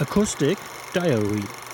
Acoustic Diary.